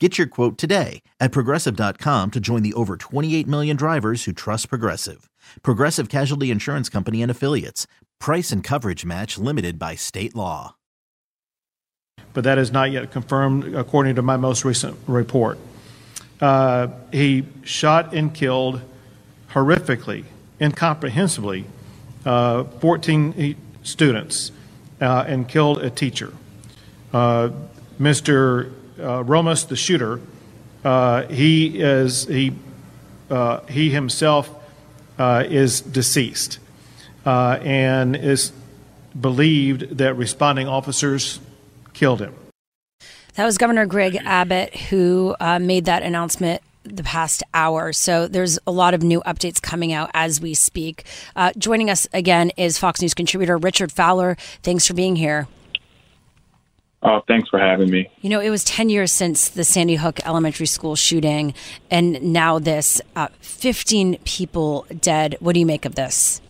Get your quote today at progressive.com to join the over 28 million drivers who trust Progressive. Progressive Casualty Insurance Company and Affiliates. Price and coverage match limited by state law. But that is not yet confirmed according to my most recent report. Uh, he shot and killed horrifically, incomprehensibly, uh, 14 students uh, and killed a teacher. Uh, Mr uh, Ramos, the shooter, uh, he is he uh, he himself uh, is deceased uh, and is believed that responding officers killed him. That was Governor Greg Abbott who uh, made that announcement the past hour. So there's a lot of new updates coming out as we speak. joining us again is Fox News contributor Richard Fowler. Thanks for being here. Oh, thanks for having me. You know, it was 10 years since the Sandy Hook Elementary School shooting, and now this uh, 15 people dead. What do you make of this?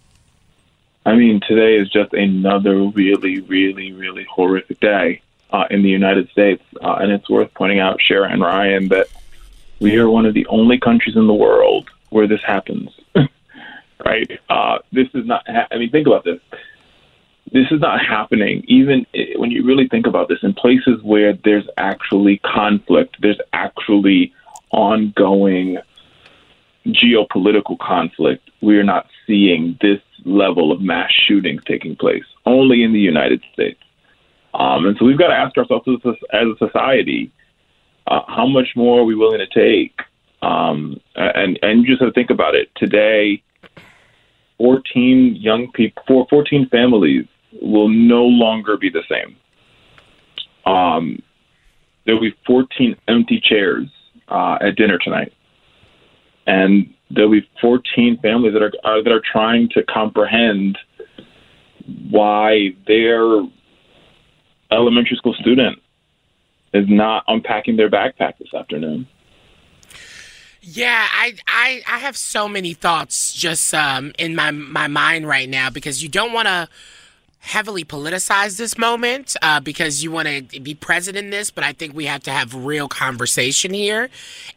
I mean, today is just another really, really, really horrific day uh, in the United States. Uh, and it's worth pointing out, Shira and Ryan, that we are one of the only countries in the world where this happens. right? Uh, this is not, ha- I mean, think about this this is not happening, even when you really think about this, in places where there's actually conflict, there's actually ongoing geopolitical conflict. We are not seeing this level of mass shootings taking place, only in the United States. Um, and so we've got to ask ourselves as a, as a society, uh, how much more are we willing to take? Um, and and just to think about it. Today, 14 young people, 14 families will no longer be the same. Um, there will be 14 empty chairs uh, at dinner tonight, and there will be 14 families that are uh, that are trying to comprehend why their elementary school student is not unpacking their backpack this afternoon. Yeah, I, I I have so many thoughts just um, in my my mind right now because you don't want to heavily politicize this moment uh, because you want to be present in this, but I think we have to have real conversation here.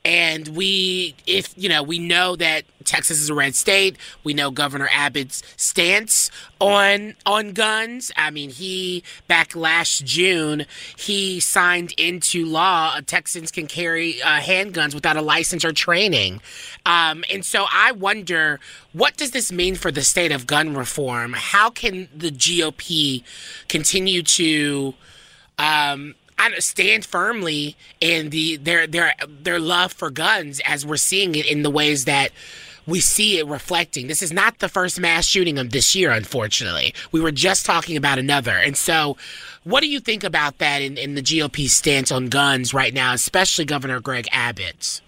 And we, if you know, we know that Texas is a red state. We know Governor Abbott's stance on on guns. I mean, he back last June he signed into law uh, Texans can carry uh, handguns without a license or training. Um, and so I wonder what does this mean for the state of gun reform? How can the GOP continue to um, stand firmly in the their their their love for guns as we're seeing it in the ways that we see it reflecting. This is not the first mass shooting of this year, unfortunately. We were just talking about another. And so, what do you think about that in, in the GOP stance on guns right now, especially Governor Greg Abbott?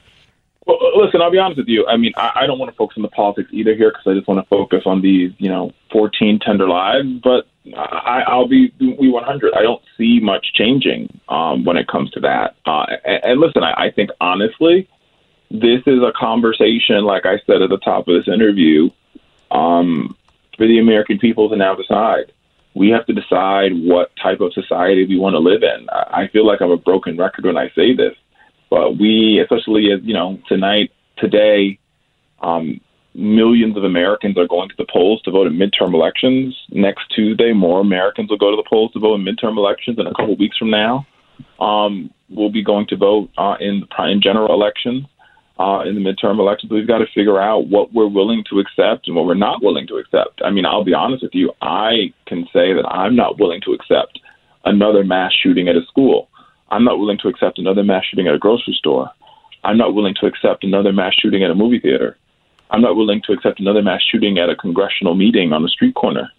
Well, listen, I'll be honest with you. I mean, I, I don't want to focus on the politics either here because I just want to focus on these, you know, 14 tender lives. But I, I'll be we 100. I don't see much changing um, when it comes to that. Uh, and, and listen, I, I think honestly, this is a conversation, like I said at the top of this interview, um, for the American people to now decide. We have to decide what type of society we want to live in. I feel like I'm a broken record when I say this, but we, especially as you know, tonight, today, um, millions of Americans are going to the polls to vote in midterm elections. Next Tuesday, more Americans will go to the polls to vote in midterm elections in a couple weeks from now. Um, will be going to vote uh, in in general elections, uh, in the midterm elections. We've got to figure out what we're willing to accept and what we're not willing to accept. I mean, I'll be honest with you. I can say that I'm not willing to accept another mass shooting at a school. I'm not willing to accept another mass shooting at a grocery store. I'm not willing to accept another mass shooting at a movie theater. I'm not willing to accept another mass shooting at a congressional meeting on the street corner.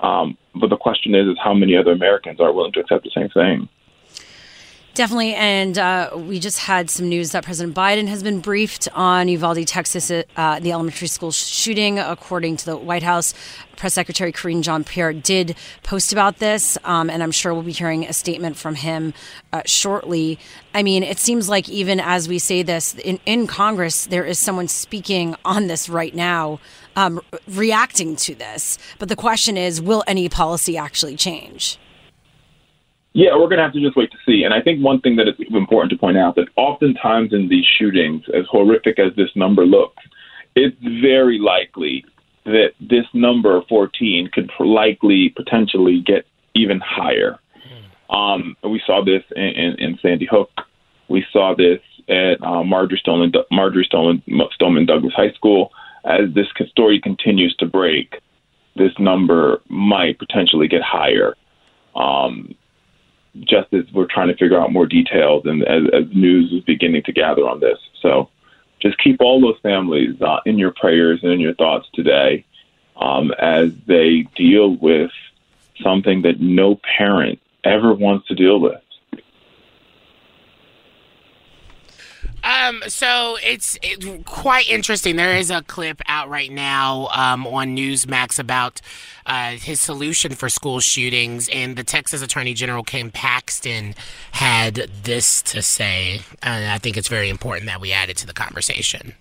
Um, but the question is, is how many other Americans are willing to accept the same thing? Definitely. And uh, we just had some news that President Biden has been briefed on Uvalde, Texas, uh, the elementary school shooting. According to the White House, Press Secretary Karine Jean Pierre did post about this. Um, and I'm sure we'll be hearing a statement from him uh, shortly. I mean, it seems like even as we say this in, in Congress, there is someone speaking on this right now. Um, reacting to this. But the question is will any policy actually change? Yeah, we're going to have to just wait to see. And I think one thing that is important to point out that oftentimes in these shootings, as horrific as this number looks, it's very likely that this number 14 could likely potentially get even higher. Um, we saw this in, in, in, Sandy Hook. We saw this at uh, Marjory Stoneman, Marjory Stoneman, Stoneman Douglas High School. As this story continues to break, this number might potentially get higher. Um, just as we're trying to figure out more details and as, as news is beginning to gather on this. So just keep all those families uh, in your prayers and in your thoughts today um, as they deal with something that no parent ever wants to deal with. Um, so it's, it's, quite interesting. There is a clip out right now um, on Newsmax about uh, his solution for school shootings, and the Texas Attorney General Ken Paxton had this to say. And I think it's very important that we add it to the conversation.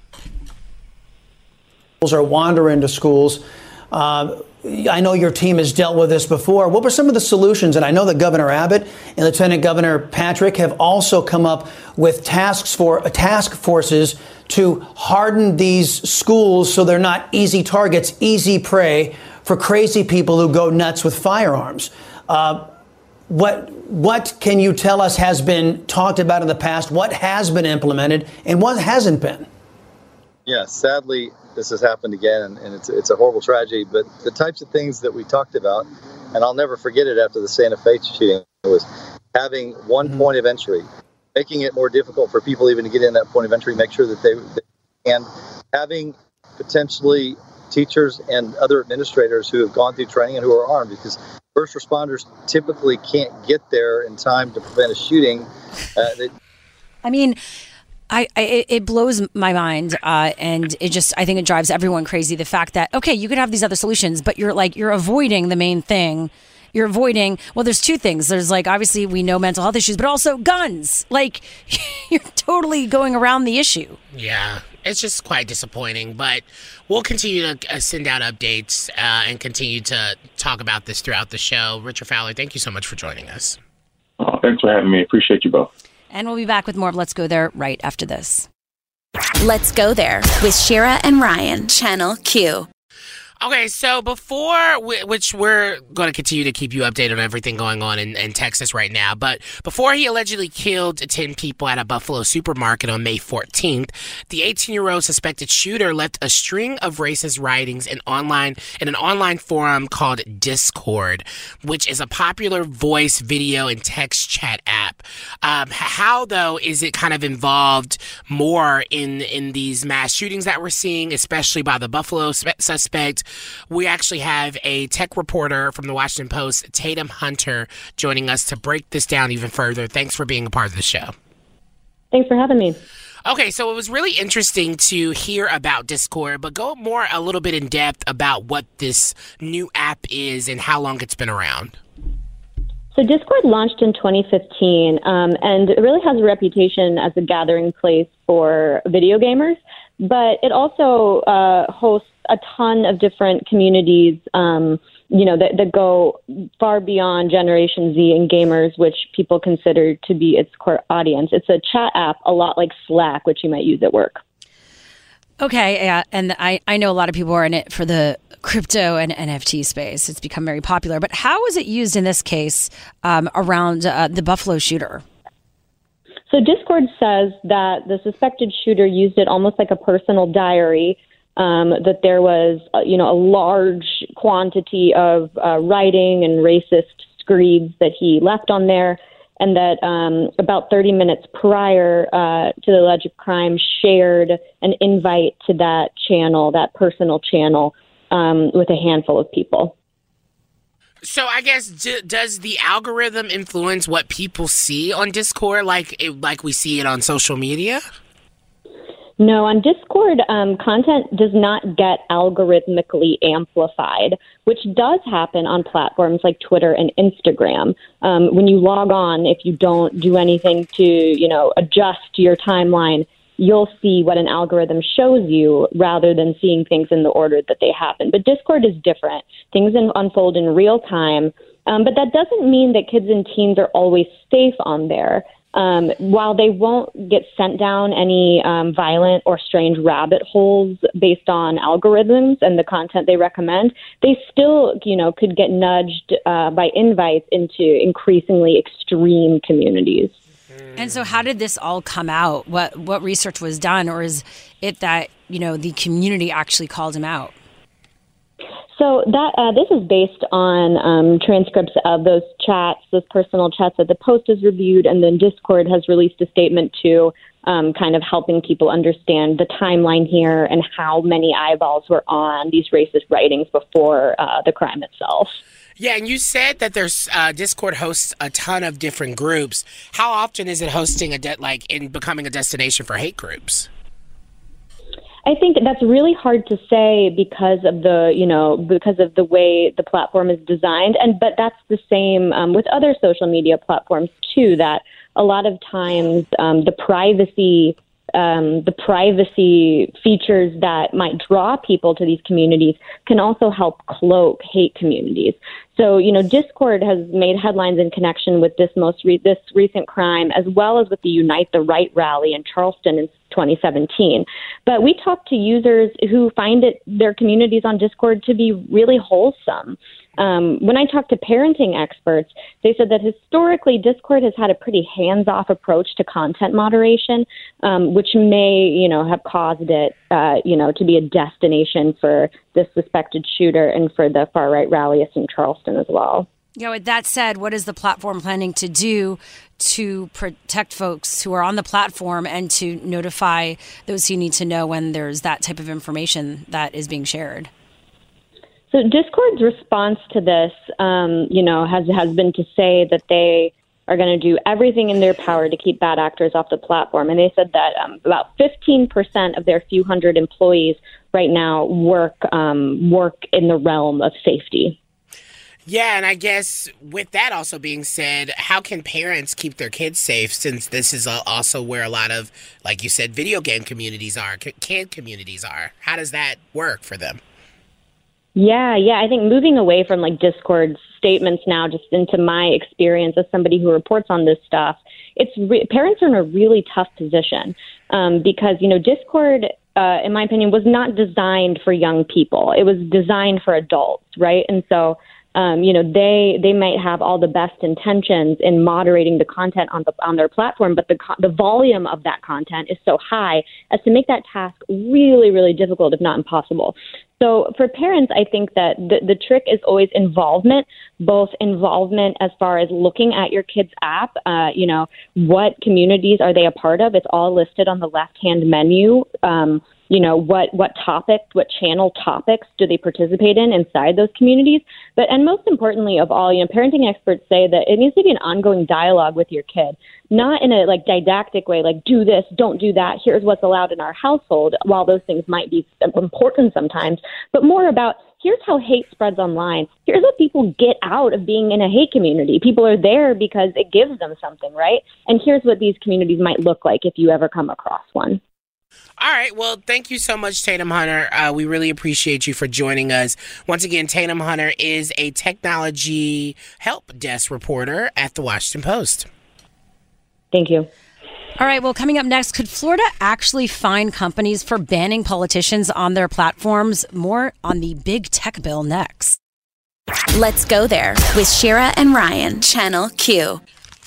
Are wandering to schools. Uh, I know your team has dealt with this before. What were some of the solutions? And I know that Governor Abbott and Lieutenant Governor Patrick have also come up with tasks for task forces to harden these schools so they're not easy targets, easy prey for crazy people who go nuts with firearms. Uh, what what can you tell us has been talked about in the past? What has been implemented, and what hasn't been? Yeah, sadly, this has happened again, and, and, it's it's a horrible tragedy. But the types of things that we talked about, and I'll never forget it after the Santa Fe shooting, was having one mm-hmm. point of entry, making it more difficult for people even to get in that point of entry, make sure that they, they and having potentially teachers and other administrators who have gone through training and who are armed because first responders typically can't get there in time to prevent a shooting. Uh, they, I mean, I, I, it blows my mind, uh, and it just I think it drives everyone crazy. The fact that okay, you could have these other solutions, but you're like you're avoiding the main thing. You're avoiding. Well, there's two things. There's like obviously we know mental health issues, but also guns. Like you're totally going around the issue. Yeah, it's just quite disappointing. But we'll continue to uh, send out updates uh, and continue to talk about this throughout the show. Richard Fowler, thank you so much for joining us. Oh, thanks for having me. Appreciate you both. And we'll be back with more of Let's Go There right after this. Let's Go There with Shira and Ryan, Channel Q. Okay, so before, we, which we're going to continue to keep you updated on everything going on in, in, Texas right now, but before he allegedly killed 10 people at a Buffalo supermarket on May 14th, the 18 year old suspected shooter left a string of racist writings in online in an online forum called Discord, which is a popular voice, video, and text chat app. Um, how though is it kind of involved more in in these mass shootings that we're seeing, especially by the Buffalo suspect? We actually have a tech reporter from the Washington Post, Tatum Hunter, joining us to break this down even further. Thanks for being a part of the show. Thanks for having me. Okay, so it was really interesting to hear about Discord, but go more a little bit in depth about what this new app is and how long it's been around. So Discord launched in 2015, um, and it really has a reputation as a gathering place for video gamers. But it also uh, hosts a ton of different communities, um, you know, that, that go far beyond Generation Z and gamers, which people consider to be its core audience. It's a chat app, a lot like Slack, which you might use at work. Okay, yeah, and I, I know a lot of people are in it for the crypto and NFT space. It's become very popular. But how was it used in this case um, around uh, the Buffalo shooter? So Discord says that the suspected shooter used it almost like a personal diary. Um, that there was, uh, you know, a large quantity of uh, writing and racist screeds that he left on there, and that um, about 30 minutes prior uh, to the alleged crime, shared an invite to that channel, that personal channel, um, with a handful of people. So I guess d- does the algorithm influence what people see on Discord, like it, like we see it on social media? No, on Discord, um, content does not get algorithmically amplified, which does happen on platforms like Twitter and Instagram. Um, when you log on, if you don't do anything to, you know, adjust your timeline, you'll see what an algorithm shows you rather than seeing things in the order that they happen. But Discord is different. Things in, unfold in real time. Um, but that doesn't mean that kids and teens are always safe on there. Um, while they won't get sent down any um, violent or strange rabbit holes based on algorithms and the content they recommend, they still, you know, could get nudged uh, by invites into increasingly extreme communities. And so, how did this all come out? What what research was done, or is it that you know the community actually called him out? So that uh, this is based on um, transcripts of those chats, those personal chats that the Post has reviewed, and then Discord has released a statement to um, kind of helping people understand the timeline here and how many eyeballs were on these racist writings before uh, the crime itself. Yeah, and you said that there's uh, Discord hosts a ton of different groups. How often is it hosting a de- like in becoming a destination for hate groups? I think that's really hard to say because of the, you know, because of the way the platform is designed. And but that's the same um, with other social media platforms too. That a lot of times um, the privacy um, the privacy features that might draw people to these communities can also help cloak hate communities. So, you know, Discord has made headlines in connection with this most re- this recent crime, as well as with the Unite the Right rally in Charleston in 2017. But we talked to users who find it their communities on Discord to be really wholesome. Um, when I talked to parenting experts, they said that historically Discord has had a pretty hands-off approach to content moderation, um, which may, you know, have caused it, uh, you know, to be a destination for this suspected shooter and for the far-right rallyists in Charleston as well. Yeah, with that said, what is the platform planning to do to protect folks who are on the platform and to notify those who need to know when there's that type of information that is being shared? So Discord's response to this, um, you know, has has been to say that they are going to do everything in their power to keep bad actors off the platform. And they said that um, about 15% of their few hundred employees right now work um, work in the realm of safety. Yeah, and I guess with that also being said, how can parents keep their kids safe since this is also where a lot of, like you said, video game communities are, kid communities are? How does that work for them? Yeah, yeah. I think moving away from like Discord statements now, just into my experience as somebody who reports on this stuff, it's re- parents are in a really tough position um, because you know Discord, uh, in my opinion, was not designed for young people. It was designed for adults, right? And so um, you know, they they might have all the best intentions in moderating the content on the on their platform, but the the volume of that content is so high as to make that task really really difficult, if not impossible. So for parents, I think that the, the trick is always involvement, both involvement as far as looking at your kid's app. Uh, you know, what communities are they a part of? It's all listed on the left hand menu. Um, you know what what topics what channel topics do they participate in inside those communities? But and most importantly of all you know parenting experts say that it needs to be an ongoing dialogue with your kid not in a like didactic way like do this don't do that here's what's allowed in our household while those things might be important sometimes but more about here's how hate spreads online. Here's what people get out of being in a hate community. People are there because it gives them something right? And here's what these communities might look like if you ever come across one all right. Well, thank you so much, Tatum Hunter. Uh, we really appreciate you for joining us. Once again, Tatum Hunter is a technology help desk reporter at the Washington Post. Thank you. All right. Well, coming up next, could Florida actually fine companies for banning politicians on their platforms? More on the big tech bill next. Let's go there with Shira and Ryan, Channel Q.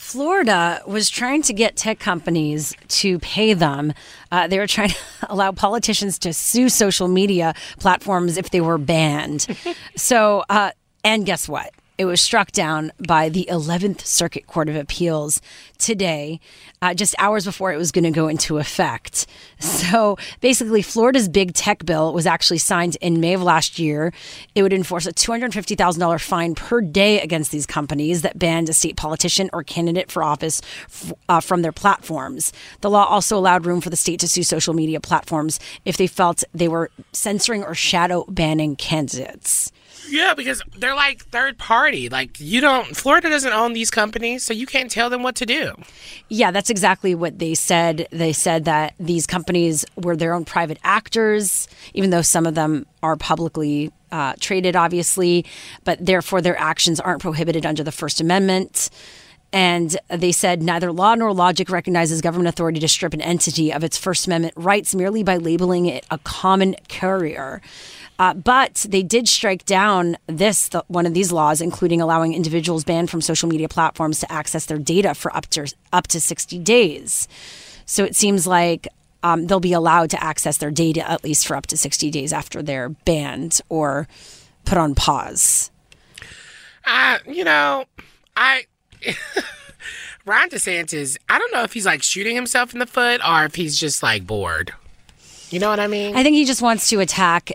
Florida was trying to get tech companies to pay them. Uh, they were trying to allow politicians to sue social media platforms if they were banned. so, uh, and guess what? It was struck down by the 11th Circuit Court of Appeals today, uh, just hours before it was going to go into effect. So basically, Florida's big tech bill was actually signed in May of last year. It would enforce a $250,000 fine per day against these companies that banned a state politician or candidate for office f- uh, from their platforms. The law also allowed room for the state to sue social media platforms if they felt they were censoring or shadow banning candidates. Yeah, because they're like third party. Like you don't Florida doesn't own these companies, so you can't tell them what to do. Yeah, that's exactly what they said. They said that these companies were their own private actors, even though some of them are publicly uh, traded, obviously, but therefore their actions aren't prohibited under the First Amendment. And they said neither law nor logic recognizes government authority to strip an entity of its First Amendment rights merely by labeling it a common carrier. Uh, but they did strike down this the, one of these laws, including allowing individuals banned from social media platforms to access their data for up to up to 60 days. So it seems like um, they'll be allowed to access their data at least for up to 60 days after they're banned or put on pause. Uh, you know, I. Ron DeSantis, I don't know if he's like shooting himself in the foot or if he's just like bored. You know what I mean? I think he just wants to attack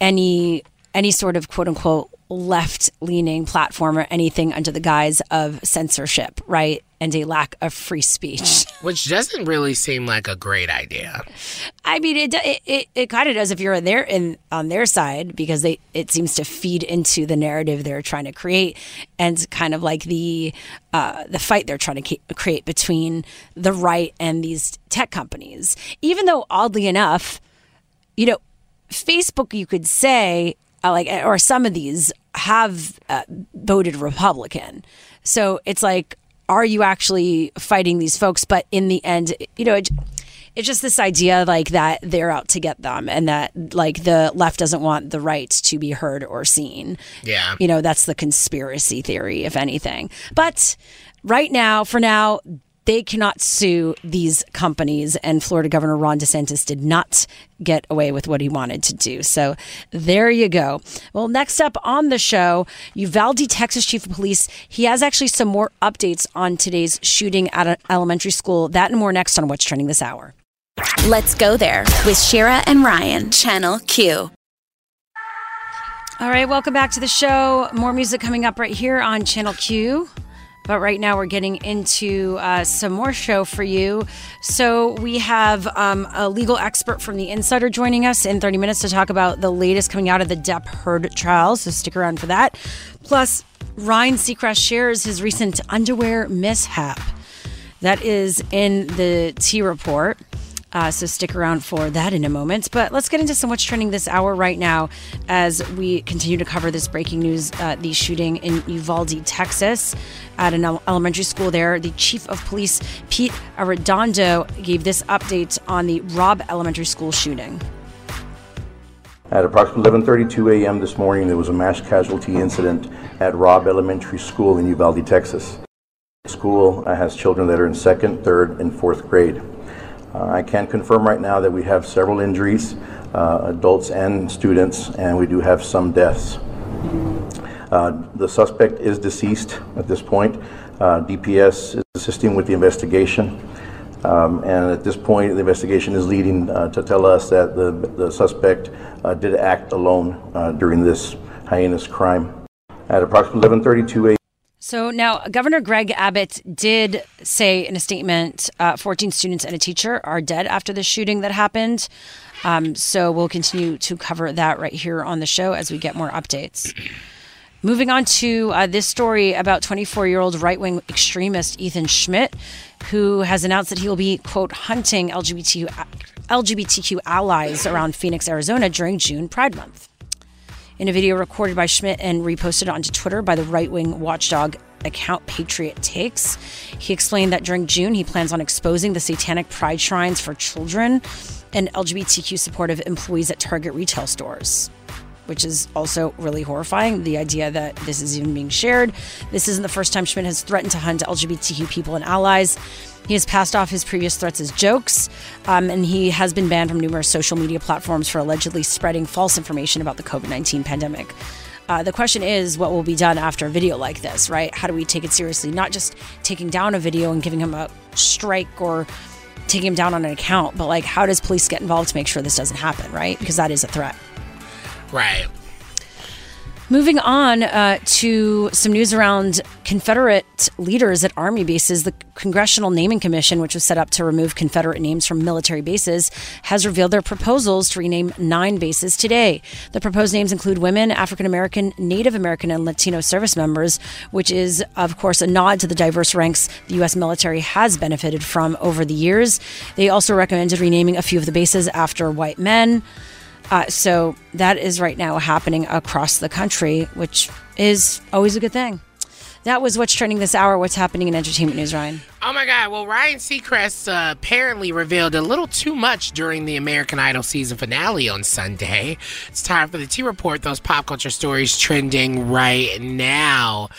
any any sort of quote unquote left leaning platform or anything under the guise of censorship, right? And a lack of free speech. Which doesn't really seem like a great idea. I mean, it it, it, it kind of does if you're there in on their side because they it seems to feed into the narrative they're trying to create and kind of like the uh, the fight they're trying to create between the right and these tech companies. Even though oddly enough, you know, Facebook, you could say, uh, like, or some of these have uh, voted Republican. So it's like, are you actually fighting these folks? But in the end, you know, it, it's just this idea like that they're out to get them and that like the left doesn't want the right to be heard or seen. Yeah. You know, that's the conspiracy theory, if anything. But right now, for now, they cannot sue these companies. And Florida Governor Ron DeSantis did not get away with what he wanted to do. So there you go. Well, next up on the show, Uvalde, Texas Chief of Police. He has actually some more updates on today's shooting at an elementary school. That and more next on What's Trending this hour. Let's go there with Shira and Ryan, Channel Q. All right, welcome back to the show. More music coming up right here on Channel Q. But right now, we're getting into uh, some more show for you. So, we have um, a legal expert from The Insider joining us in 30 minutes to talk about the latest coming out of the Depp Heard trial. So, stick around for that. Plus, Ryan Seacrest shares his recent underwear mishap. That is in the T report. Uh, so stick around for that in a moment. But let's get into some what's trending this hour right now as we continue to cover this breaking news uh, the shooting in Uvalde, Texas, at an elementary school there. The chief of police, Pete Arredondo, gave this update on the Robb Elementary School shooting. At approximately 11:32 a.m. this morning, there was a mass casualty incident at Robb Elementary School in Uvalde, Texas. The school uh, has children that are in second, third, and fourth grade. Uh, I can confirm right now that we have several injuries, uh, adults and students, and we do have some deaths. Uh, the suspect is deceased at this point. Uh, DPS is assisting with the investigation. Um, and at this point, the investigation is leading uh, to tell us that the, the suspect uh, did act alone during this heinous crime. At approximately 11:32 a.m. So now, Governor Greg Abbott did say in a statement uh, 14 students and a teacher are dead after the shooting that happened. Um, so we'll continue to cover that right here on the show as we get more updates. Moving on to uh, this story about 24 year old right wing extremist Ethan Schmidt, who has announced that he will be, quote, hunting LGBTQ, LGBTQ allies around Phoenix, Arizona during June Pride Month in a video recorded by Schmidt and reposted onto Twitter by the right wing watchdog account Patriot Takes. He explained that during June, he plans on exposing the satanic pride shrines for children and LGBTQ supportive employees at Target retail stores. which is also really horrifying. The idea that this is even being shared. This isn't the first time Schmidt has threatened to hunt LGBTQ people and allies. He has passed off his previous threats as jokes, um, and he has been banned from numerous social media platforms for allegedly spreading false information about the COVID 19 pandemic. Uh, the question is what will be done after a video like this, right? How do we take it seriously? Not just taking down a video and giving him a strike or taking him down on an account, but like how does police get involved to make sure this doesn't happen, right? Because that is a threat. Right. Moving on uh, to some news around Confederate leaders at Army bases, the Congressional Naming Commission, which was set up to remove Confederate names from military bases, has revealed their proposals to rename nine bases today. The proposed names include women, African American, Native American, and Latino service members, which is, of course, a nod to the diverse ranks the U.S. military has benefited from over the years. They also recommended renaming a few of the bases after white men. Uh, so that is right now happening across the country, which is always a good thing. That was what's trending this hour. What's happening in entertainment news, Ryan? Oh my God! Well, Ryan Seacrest uh, apparently revealed a little too much during the American Idol season finale on Sunday. It's time for the T Report. Those pop culture stories trending right now.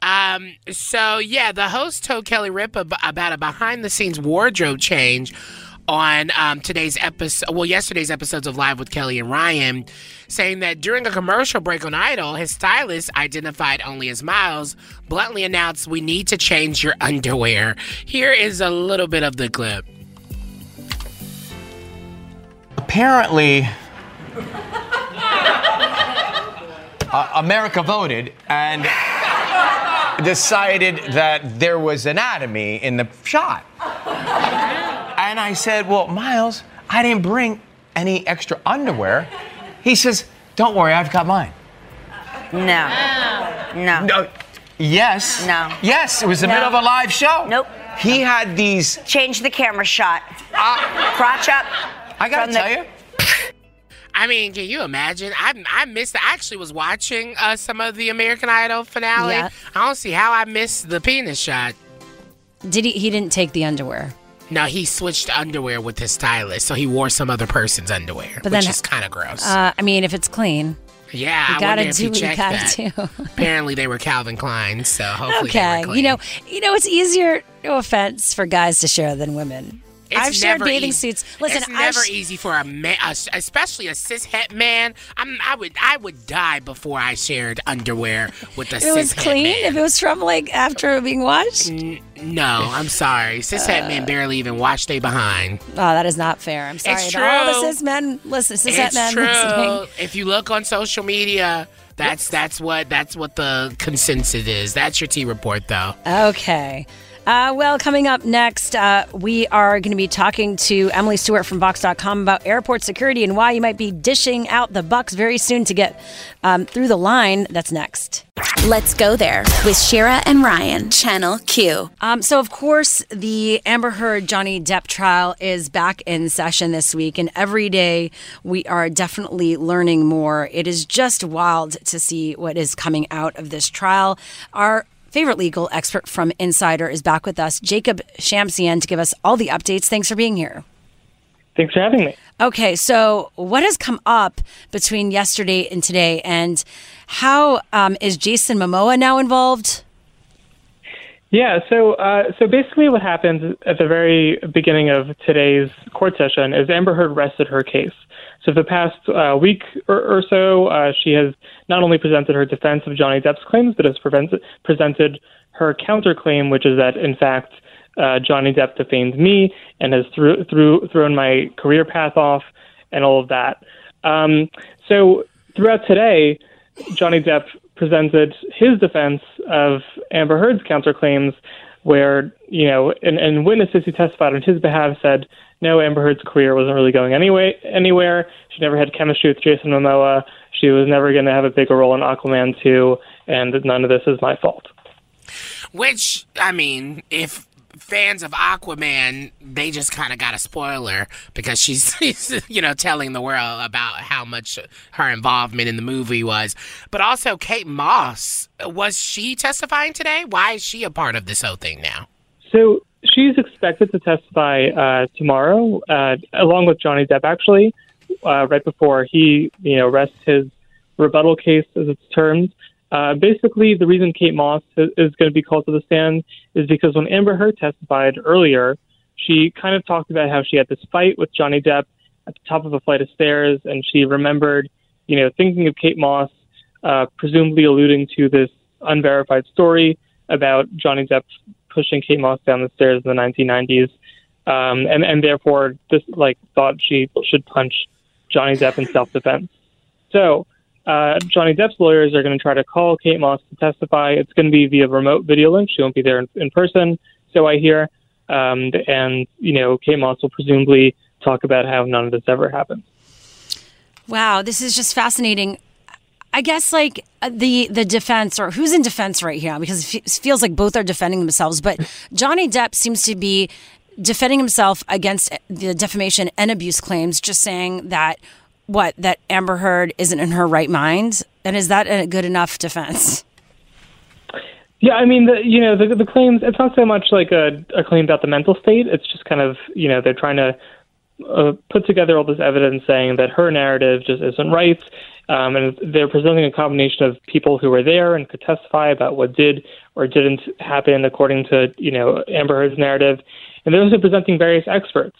Um, so yeah, the host told Kelly Ripa about a behind-the-scenes wardrobe change on um, today's episode, well, yesterday's episodes of Live with Kelly and Ryan, saying that during a commercial break on Idol, his stylist, identified only as Miles, bluntly announced, We need to change your underwear. Here is a little bit of the clip. Apparently, uh, America voted and decided that there was anatomy in the shot. And I said, Well, Miles, I didn't bring any extra underwear. He says, Don't worry, I've got mine. No. No. No. Yes. No. Yes, it was the No. middle of a live show. Nope. He had these. Change the camera shot. Crotch up. I gotta from the- tell you. I mean, can you imagine? I I missed. I actually was watching uh, some of the American Idol finale. Yeah. I don't see how I missed the penis shot. Did he? He didn't take the underwear. No, he switched underwear with his stylist, so he wore some other person's underwear, But which then- is kind of gross. Uh, I mean, if it's clean, yeah, you gotta do what you gotta that. do. Apparently, they were Calvin Klein, so hopefully okay, you know, you know, it's easier. No offense for guys to share than women. It's I've shared bathing easy. suits. Listen, it's never sh- easy for a man, a, especially a cis het man. I'm, I would, I would die before I shared underwear with a If cis it was clean, man. if it was from like after being washed. No, I'm sorry. Cis het men uh, barely even wash they behind. Oh, that is not fair. I'm sorry. It's to all the cis men, listen, cis het it's men true. listening. If you look on social media, that's that's what that's what the consensus is. That's your T report, though. Okay. Uh, well, coming up next, uh, we are going to be talking to Emily Stewart from Vox.com about airport security and why you might be dishing out the bucks very soon to get um, through the line. That's next. Let's go there with Shira and Ryan, Channel Q. Um, so, of course, the Amber Heard Johnny Depp trial is back in session this week, and every day we are definitely learning more. It is just wild to see what is coming out of this trial. Our favorite legal expert from Insider is back with us, Jacob Shamsian, to give us all the updates. Thanks for being here. Thanks for having me. Okay, so what has come up between yesterday and today, and how um, is Jason Momoa now involved? Yeah, so uh, so basically, what happened at the very beginning of today's court session is Amber Heard rested her case. So for the past uh, week or, or so, uh, she has not only presented her defense of Johnny Depp's claims, but has presented her counterclaim, which is that in fact uh, Johnny Depp defamed me and has thrown my career path off and all of that. Um, so throughout today, Johnny Depp presented his defense of Amber Heard's counterclaims, where you know, and, and witnesses who testified on his behalf said, no, Amber Heard's career wasn't really going anyway anywhere. She never had chemistry with Jason Momoa. She was never going to have a bigger role in Aquaman 2, and none of this is my fault. Which I mean, if fans of Aquaman, they just kind of got a spoiler because she's, you know, telling the world about how much her involvement in the movie was. But also, Kate Moss, was she testifying today? Why is she a part of this whole thing now? So she's expected to testify uh, tomorrow, uh, along with Johnny Depp, actually, uh, right before he, you know, rests his rebuttal case, as it's termed. Uh, basically, the reason Kate Moss is, going to be called to the stand is because when Amber Heard testified earlier, she kind of talked about how she had this fight with Johnny Depp at the top of a flight of stairs, and she remembered, you know, thinking of Kate Moss, uh, presumably alluding to this unverified story about Johnny Depp pushing Kate Moss down the stairs in the 1990s, um, and and therefore just like thought she should punch Johnny Depp in self-defense. So uh, Johnny Depp's lawyers are going to try to call Kate Moss to testify. It's going to be via remote video link. She won't be there in, in person, so I hear. Um, and you know, Kate Moss will presumably talk about how none of this ever happened. Wow, this is just fascinating. I guess like uh, the the defense or who's in defense right here because it feels like both are defending themselves. But Johnny Depp seems to be defending himself against the defamation and abuse claims, just saying that what that Amber Heard isn't in her right mind, and is that a good enough defense? Yeah, I mean, the, you know, the, the claims. It's not so much like a, a claim about the mental state. It's just kind of, you know, they're trying to uh, put together all this evidence saying that her narrative just isn't right, um, and they're presenting a combination of people who were there and could testify about what did or didn't happen according to, you know, Amber Heard's narrative, and they're also presenting various experts.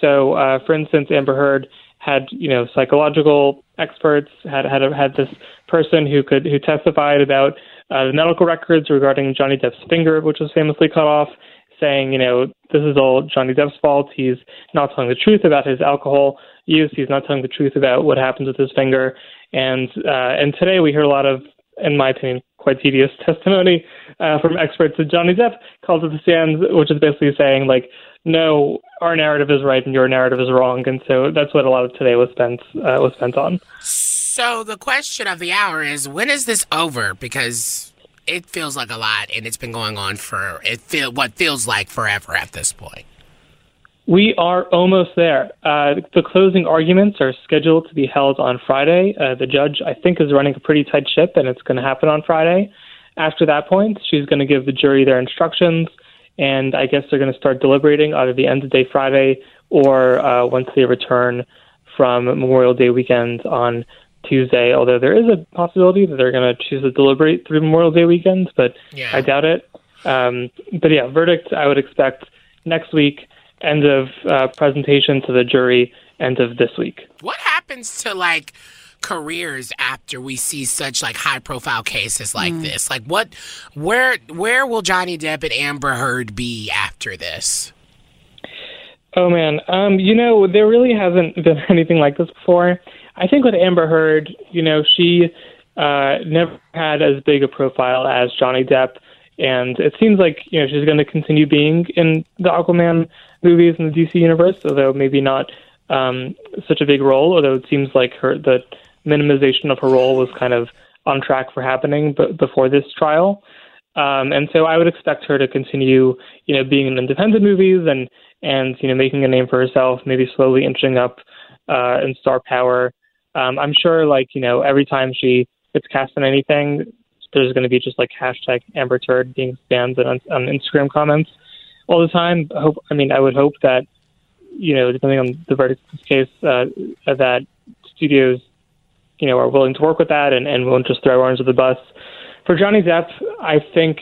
So, uh, for instance, Amber Heard had you know psychological experts, had had had this person who could who testified about uh, the medical records regarding Johnny Depp's finger, which was famously cut off, saying you know this is all Johnny Depp's fault. He's not telling the truth about his alcohol use. He's not telling the truth about what happens with his finger. And uh, and today we hear a lot of, in my opinion, quite tedious testimony uh, from experts that Johnny Depp called to the stand, which is basically saying like no, our narrative is right and your narrative is wrong, and so that's what a lot of today was spent uh, was spent on. So the question of the hour is, when is this over? Because it feels like a lot, and it's been going on for it feel what feels like forever at this point. We are almost there. Uh, the closing arguments are scheduled to be held on Friday. Uh, the judge, I think, is running a pretty tight ship, and it's going to happen on Friday. After that point, she's going to give the jury their instructions and I guess they're going to start deliberating either the end of day Friday or uh, once they return from Memorial Day weekend on Tuesday. Although there is a possibility that they're going to choose to deliberate through Memorial Day weekend, but yeah. I doubt it. Um, but yeah, verdict I would expect next week. End of uh, presentation to the jury. End of this week. What happens to like? careers after we see such like high profile cases like mm. this? Like what where where will Johnny Depp and Amber Heard be after this? Oh man, um, you know, there really hasn't been anything like this before. I think with Amber Heard, you know, she uh, never had as big a profile as Johnny Depp, and it seems like you know she's going to continue being in the Aquaman movies in the DC universe, although maybe not um, such a big role. Although it seems like her the minimization of her role was kind of on track for happening b- before this trial. Um, and so I would expect her to continue, you know, being in independent movies and and you know making a name for herself, maybe slowly inching up uh, in star power. Um, I'm sure, like you know, every time she gets cast in anything, there's going to be just like hashtag Amber Turd being spammed on, on Instagram comments all the time. I hope, I mean, I would hope that you know, depending on the verdict in this case, uh, that studios you know, are willing to work with that and, and won't just throw arms under the bus. For Johnny Depp, I think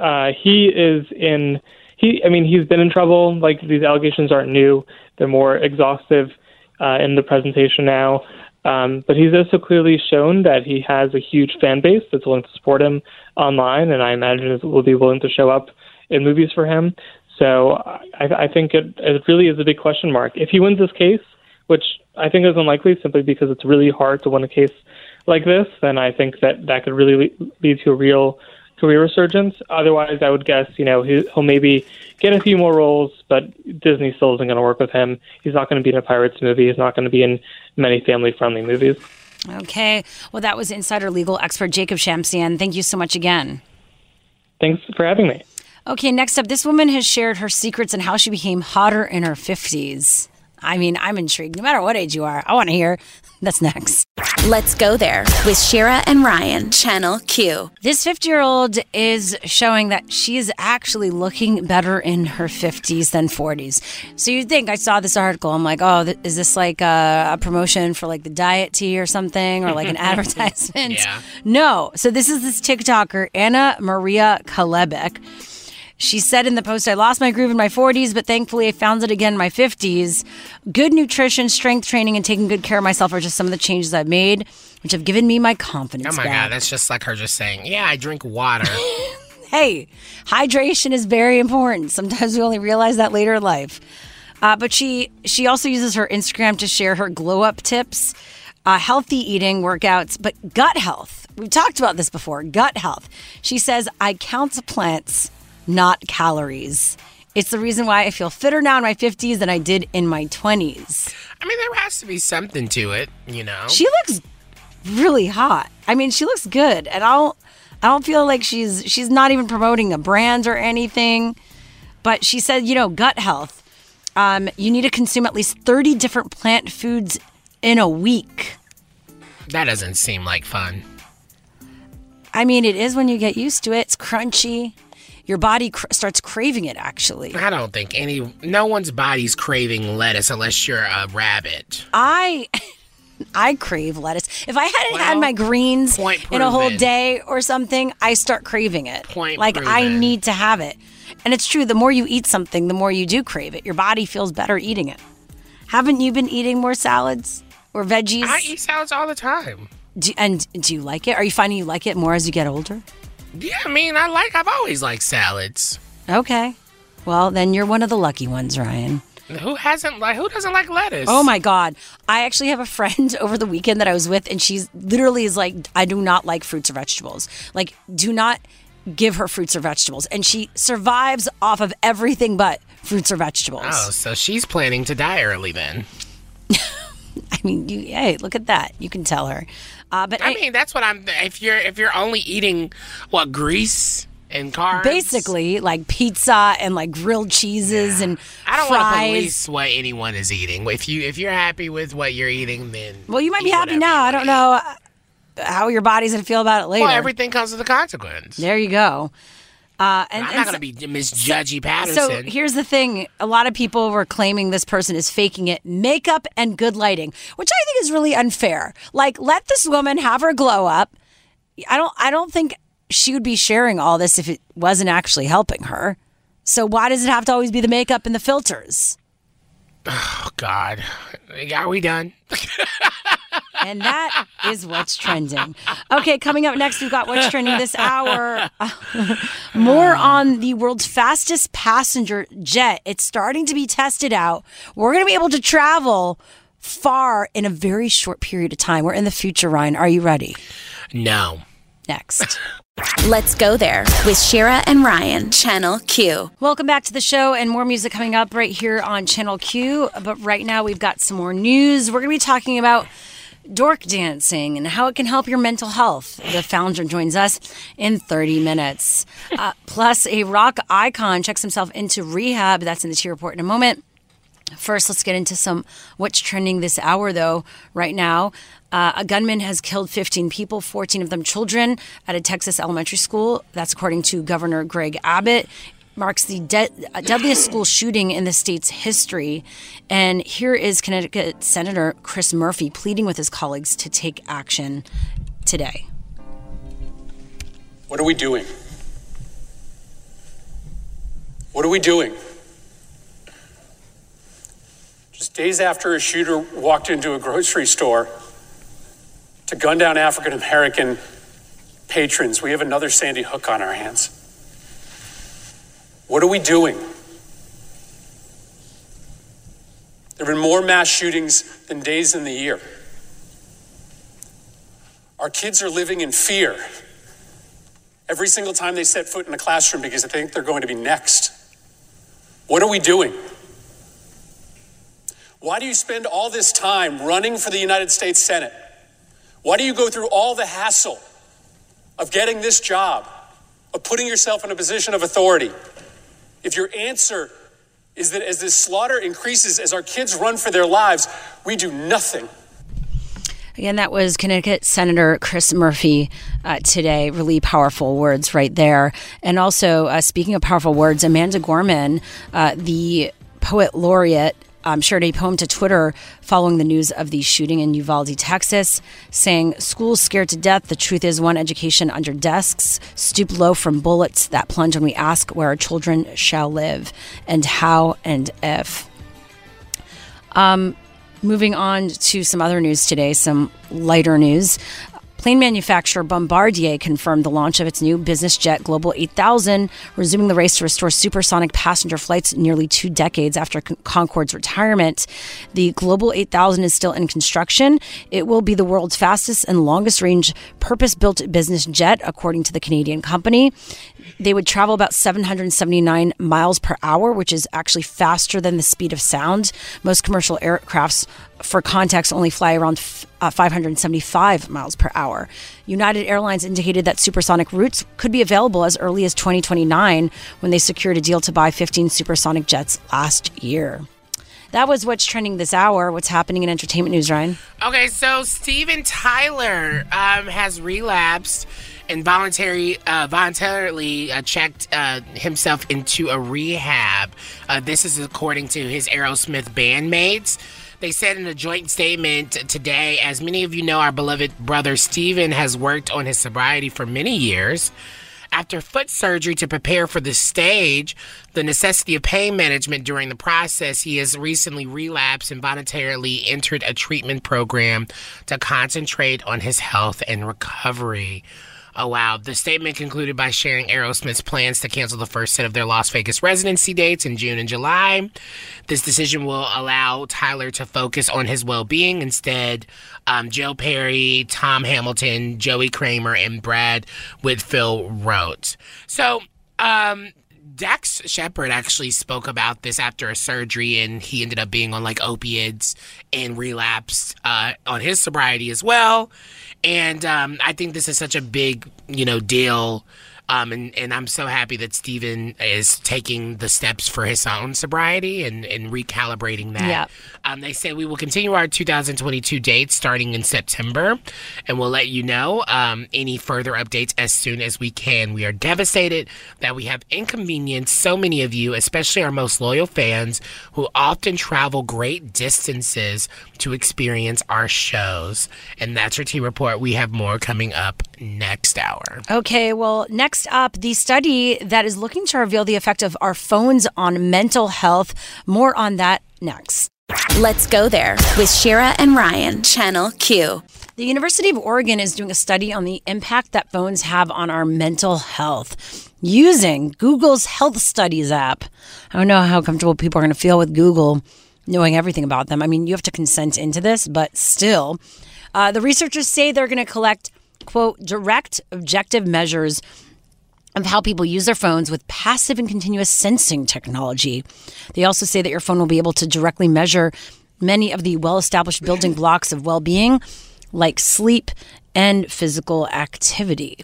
uh, he is in. He, I mean, he's been in trouble. Like these allegations aren't new; they're more exhaustive uh, in the presentation now. Um, but he's also clearly shown that he has a huge fan base that's willing to support him online, and I imagine will be willing to show up in movies for him. So I, I think it, it really is a big question mark. If he wins this case, which I think is unlikely simply because it's really hard to win a case like this. And I think that that could really lead to a real career resurgence. Otherwise, I would guess, you know, he'll maybe get a few more roles, but Disney still isn't going to work with him. He's not going to be in a Pirates movie. He's not going to be in many family friendly movies. Okay. Well, that was insider legal expert Jacob Shamsian. Thank you so much again. Thanks for having me. Okay, next up, this woman has shared her secrets and how she became hotter in her 50s. I mean, I'm intrigued. No matter what age you are, I want to hear. That's next. Let's go there with Shira and Ryan, Channel Q. This 50 year old is showing that she is actually looking better in her 50s than 40s. So you'd think I saw this article. I'm like, oh, th- is this like a, a promotion for like the diet tea or something or like an advertisement? Yeah. No. So this is this TikToker, Anna Maria Kalebek. She said in the post, I lost my groove in my 40s, but thankfully I found it again in my 50s. Good nutrition, strength training, and taking good care of myself are just some of the changes I've made, which have given me my confidence Oh my back. god, that's just like her just saying, "Yeah, I drink water." hey, hydration is very important. Sometimes we only realize that later in life. Uh, but she she also uses her Instagram to share her glow up tips, uh, healthy eating, workouts, but gut health. We've talked about this before. Gut health. She says, "I count plants, not calories." It's the reason why I feel fitter now in my 50s than I did in my 20s. I mean, there has to be something to it, you know. She looks really hot. I mean, she looks good, and I don't, I don't feel like she's she's not even promoting a brand or anything. But she said, you know, gut health. Um, you need to consume at least thirty different plant foods in a week. that doesn't seem like fun. I mean, it is when you get used to it. It's crunchy. Your body cr- starts craving it. Actually, I don't think any no one's body's craving lettuce unless you're a rabbit. I I crave lettuce. If I hadn't had my greens in a whole day or something, I start craving it. Point like I need to have it. And it's true, the more you eat something, the more you do crave it. Your body feels better eating it. Haven't you been eating more salads or veggies? I eat salads all the time. Do, and do you like it? Are you finding you like it more as you get older? Yeah, I mean, I like. I've always liked salads. Okay. Well, then you're one of the lucky ones, Ryan. Who hasn't like? Who doesn't like lettuce? Oh my God. I actually have a friend over the weekend that I was with, and she's literally is like, I do not like fruits or vegetables. Like, do not give her fruits or vegetables. And she survives off of everything but fruits or vegetables. Oh, so she's planning to die early then. I mean, you, hey, look at that. You can tell her. Uh, but I mean, that's what I'm. If you're if you're only eating what grease and carbs, basically, like pizza and like grilled cheeses and I don't want to police what anyone is eating. If you if you're happy with what you're eating, then Well, you might be happy now. I don't know uh, how your body's going to feel about it later. well, everything comes with a consequence. There you go. Uh, and, I'm and not so- gonna be Miss Judgy Patterson. So here's the thing: a lot of people were claiming this person is faking it, makeup and good lighting, which I think is really unfair. Like, let this woman have her glow up. I don't. I don't think she would be sharing all this if it wasn't actually helping her. So why does it have to always be the makeup and the filters? oh God, are we done? And that is what's trending. Okay, coming up next, we've got what's trending this hour. More on the world's fastest passenger jet. It's starting to be tested out. We're going to be able to travel far in a very short period of time. We're in the future, Ryan. Are you ready? No. Next. Let's go there with Shira and Ryan, Channel Q. Welcome back to the show and more music coming up right here on Channel Q. But right now we've got some more news. We're going to be talking about dork dancing and how it can help your mental health. The founder joins us in 30 minutes. Uh, plus, a rock icon checks himself into rehab. That's in the T report in a moment. First, let's get into some what's trending this hour, though, right now. Uh, a gunman has killed 15 people, 14 of them children, at a Texas elementary school. That's according to Governor Greg Abbott. Marks the de- deadliest school shooting in the state's history. And here is Connecticut Senator Chris Murphy pleading with his colleagues to take action today. What are we doing? What are we doing? Just days after a shooter walked into a grocery store to gun down African American patrons, we have another Sandy Hook on our hands. What are we doing? There have been more mass shootings than days in the year. Our kids are living in fear every single time they set foot in a classroom because they think they're going to be next. What are we doing? Why do you spend all this time running for the United States Senate? Why do you go through all the hassle of getting this job, of putting yourself in a position of authority? If your answer is that as this slaughter increases, as our kids run for their lives, we do nothing. Again, that was Connecticut Senator Chris Murphy uh, today. Really powerful words right there. And also, uh, speaking of powerful words, Amanda Gorman, uh, the poet laureate, um, shared a poem to Twitter following the news of the shooting in Uvalde, Texas, saying, Schools scared to death. The truth is, one education under desks, stoop low from bullets that plunge when we ask where our children shall live and how and if. Um, moving on to some other news today, some lighter news. Plane manufacturer Bombardier confirmed the launch of its new business jet Global 8000, resuming the race to restore supersonic passenger flights nearly two decades after Concorde's retirement. The Global 8000 is still in construction. It will be the world's fastest and longest range purpose built business jet, according to the Canadian company. They would travel about 779 miles per hour, which is actually faster than the speed of sound. Most commercial aircrafts, for context, only fly around uh, 575 miles per hour. United Airlines indicated that supersonic routes could be available as early as 2029 when they secured a deal to buy 15 supersonic jets last year. That was what's trending this hour. What's happening in entertainment news, Ryan? Okay, so Steven Tyler um, has relapsed and voluntary, uh, voluntarily uh, checked uh, himself into a rehab. Uh, this is according to his Aerosmith bandmates. They said in a joint statement today, as many of you know, our beloved brother Steven has worked on his sobriety for many years. After foot surgery to prepare for the stage, the necessity of pain management during the process, he has recently relapsed and voluntarily entered a treatment program to concentrate on his health and recovery. Oh, wow. The statement concluded by sharing Aerosmith's plans to cancel the first set of their Las Vegas residency dates in June and July. This decision will allow Tyler to focus on his well being. Instead, um, Joe Perry, Tom Hamilton, Joey Kramer, and Brad Whitford wrote. So, um, Dax Shepard actually spoke about this after a surgery, and he ended up being on like opiates and relapsed uh, on his sobriety as well. And um, I think this is such a big, you know, deal um, and, and I'm so happy that Steven is taking the steps for his own sobriety and, and recalibrating that. Yeah. Um, they say we will continue our 2022 dates starting in September, and we'll let you know um, any further updates as soon as we can. We are devastated that we have inconvenienced so many of you, especially our most loyal fans who often travel great distances to experience our shows. And that's your T report. We have more coming up next hour. Okay, well, next up, the study that is looking to reveal the effect of our phones on mental health. More on that next. Let's go there with Shira and Ryan, Channel Q. The University of Oregon is doing a study on the impact that phones have on our mental health using Google's Health Studies app. I don't know how comfortable people are going to feel with Google knowing everything about them. I mean, you have to consent into this, but still. Uh, the researchers say they're going to collect, quote, direct objective measures of how people use their phones with passive and continuous sensing technology. They also say that your phone will be able to directly measure many of the well established building blocks of well being, like sleep and physical activity.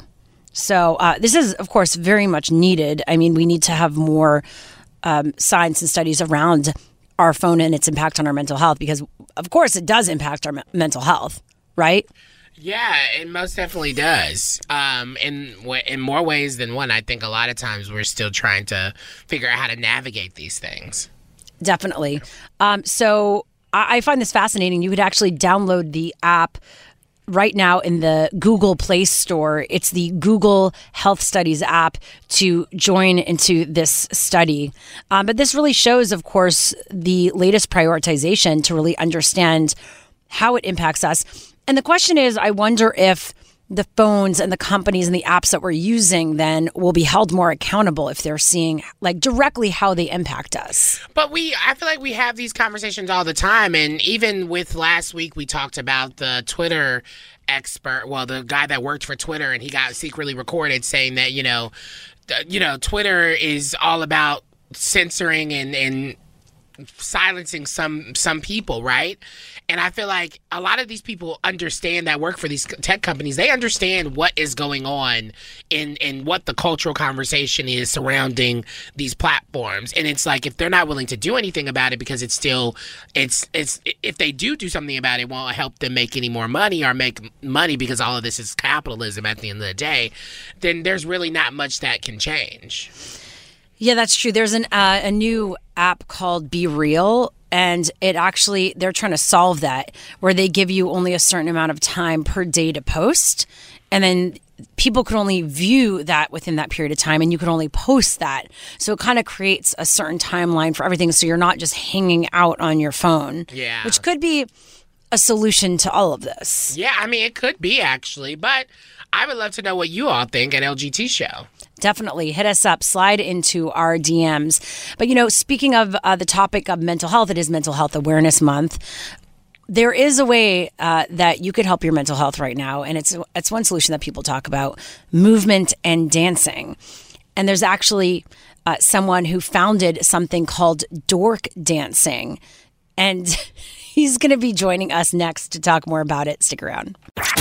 So, uh, this is, of course, very much needed. I mean, we need to have more um, science and studies around our phone and its impact on our mental health because, of course, it does impact our me- mental health, right? Yeah, it most definitely does. Um, in in more ways than one, I think a lot of times we're still trying to figure out how to navigate these things. Definitely. Um, so I, I find this fascinating. You could actually download the app right now in the Google Play Store. It's the Google Health Studies app to join into this study. Um, but this really shows, of course, the latest prioritization to really understand how it impacts us. And the question is I wonder if the phones and the companies and the apps that we're using then will be held more accountable if they're seeing like directly how they impact us. But we I feel like we have these conversations all the time and even with last week we talked about the Twitter expert, well the guy that worked for Twitter and he got secretly recorded saying that, you know, you know, Twitter is all about censoring and and silencing some some people, right? And I feel like a lot of these people understand that work for these tech companies. They understand what is going on in in what the cultural conversation is surrounding these platforms. And it's like if they're not willing to do anything about it because it's still it's it's if they do do something about it, it won't help them make any more money or make money because all of this is capitalism at the end of the day. Then there's really not much that can change. Yeah, that's true. There's an uh, a new app called Be Real and it actually they're trying to solve that where they give you only a certain amount of time per day to post and then people could only view that within that period of time and you could only post that so it kind of creates a certain timeline for everything so you're not just hanging out on your phone Yeah. which could be a solution to all of this Yeah, I mean it could be actually, but I would love to know what you all think at LGT show. definitely. Hit us up. Slide into our dms but you know speaking of uh, the topic of mental health it is mental health awareness month. There is a way uh, that you could help your mental health right now and it's it's one solution that people talk about movement and dancing. And there's actually uh, someone who founded something called dork dancing and he's going to be joining us next to talk more about it. Stick around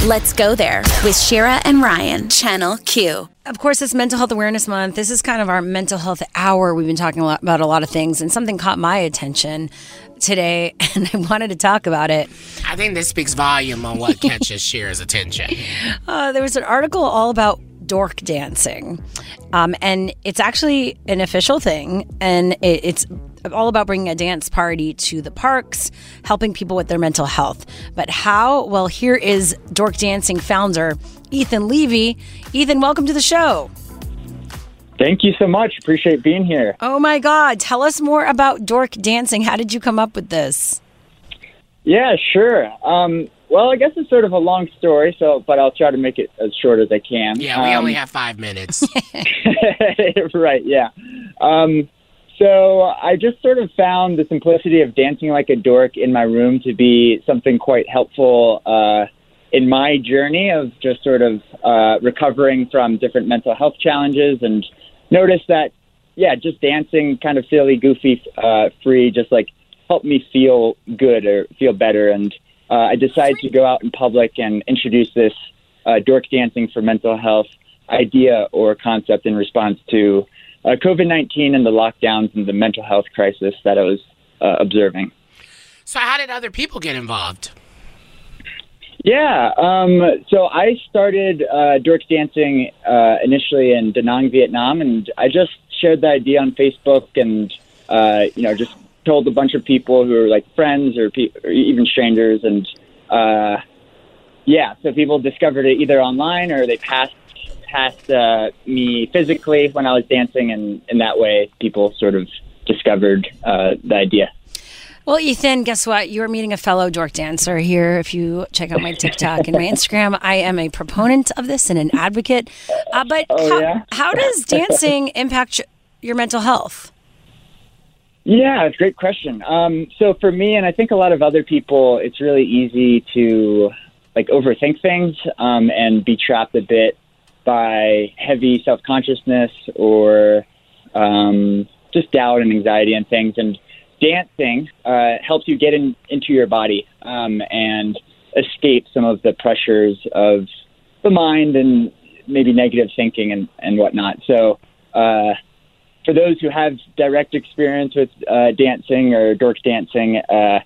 Let's go there with Shira and Ryan, Channel Q. Of course, it's Mental Health Awareness Month. This is kind of our mental health hour. We've been talking a lot about a lot of things, and something caught my attention today, and I wanted to talk about it. I think this speaks volume on what catches Shira's attention. Uh, there was an article all about dork dancing, um, and it's actually an official thing, and it, it's all about bringing a dance party to the parks, helping people with their mental health. But how? Well, here is dork dancing founder Ethan Levy. Ethan, welcome to the show. Thank you so much. Appreciate being here. Oh my God. Tell us more about dork dancing. How did you come up with this? Yeah, sure. Um, well, I guess it's sort of a long story, so but I'll try to make it as short as I can. Yeah, we Um, only have five minutes. right, yeah. Um, so I just sort of found the simplicity of dancing like a dork in my room to be something quite helpful uh, in my journey of just sort of uh, recovering from different mental health challenges and noticed that, yeah, just dancing kind of silly, goofy, uh, free, just like helped me feel good or feel better. And uh, I decided to go out in public and introduce this uh, dork dancing for mental health idea or concept in response to uh, COVID 19 and the lockdowns and the mental health crisis that I was uh, observing. so, how did other people get involved? Yeah, um, so I started uh, dork dancing uh, initially in Da Nang, Vietnam, and I just shared the idea on Facebook and, uh, you know, just told a bunch of people who were like friends or, pe- or even strangers. And uh, yeah, so people discovered it either online or they passed past uh, me physically when I was dancing, and in that way, people sort of discovered uh, the idea. Well, Ethan, guess what? You're meeting a fellow dork dancer here. If you check out my TikTok and my Instagram, I am a proponent of this and an advocate. Uh, but Oh, how, yeah? how does dancing impact your mental health? Yeah, it's a great question. Um, so for me, and I think a lot of other people, it's really easy to like overthink things um, and be trapped a bit by heavy self consciousness or um, just doubt and anxiety and things. And dancing uh, helps you get in, into your body um, and escape some of the pressures of the mind and maybe negative thinking and, and whatnot. So. Uh, for those who have direct experience with uh, dancing or dork dancing, uh,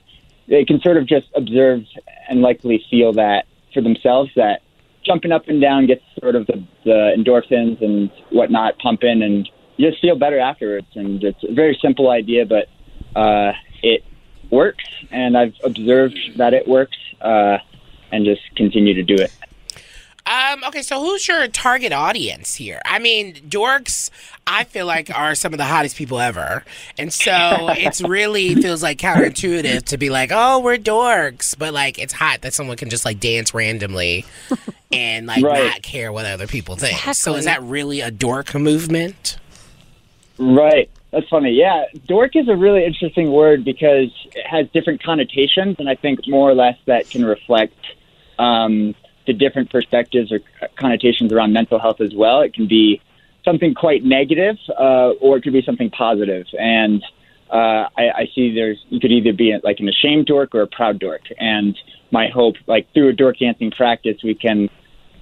they can sort of just observe and likely feel that for themselves that jumping up and down gets sort of the, the endorphins and whatnot pumping, and you just feel better afterwards. And it's a very simple idea, but uh, it works, and I've observed that it works, uh, and just continue to do it. Um, okay, so who's your target audience here? I mean, dorks, I feel like are some of the hottest people ever. And so it's really feels like counterintuitive to be like, oh, we're dorks. But like, it's hot that someone can just like dance randomly and like Right. not care what other people think. So is that really a dork movement? Right. That's funny. Yeah. Dork is a really interesting word because it has different connotations, and I think more or less that can reflect um, the different perspectives or connotations around mental health as well. It can be something quite negative, uh, or it could be something. And uh, I, I see there's you could either be like an ashamed dork or a proud dork, and my hope, like through a dork dancing practice, we can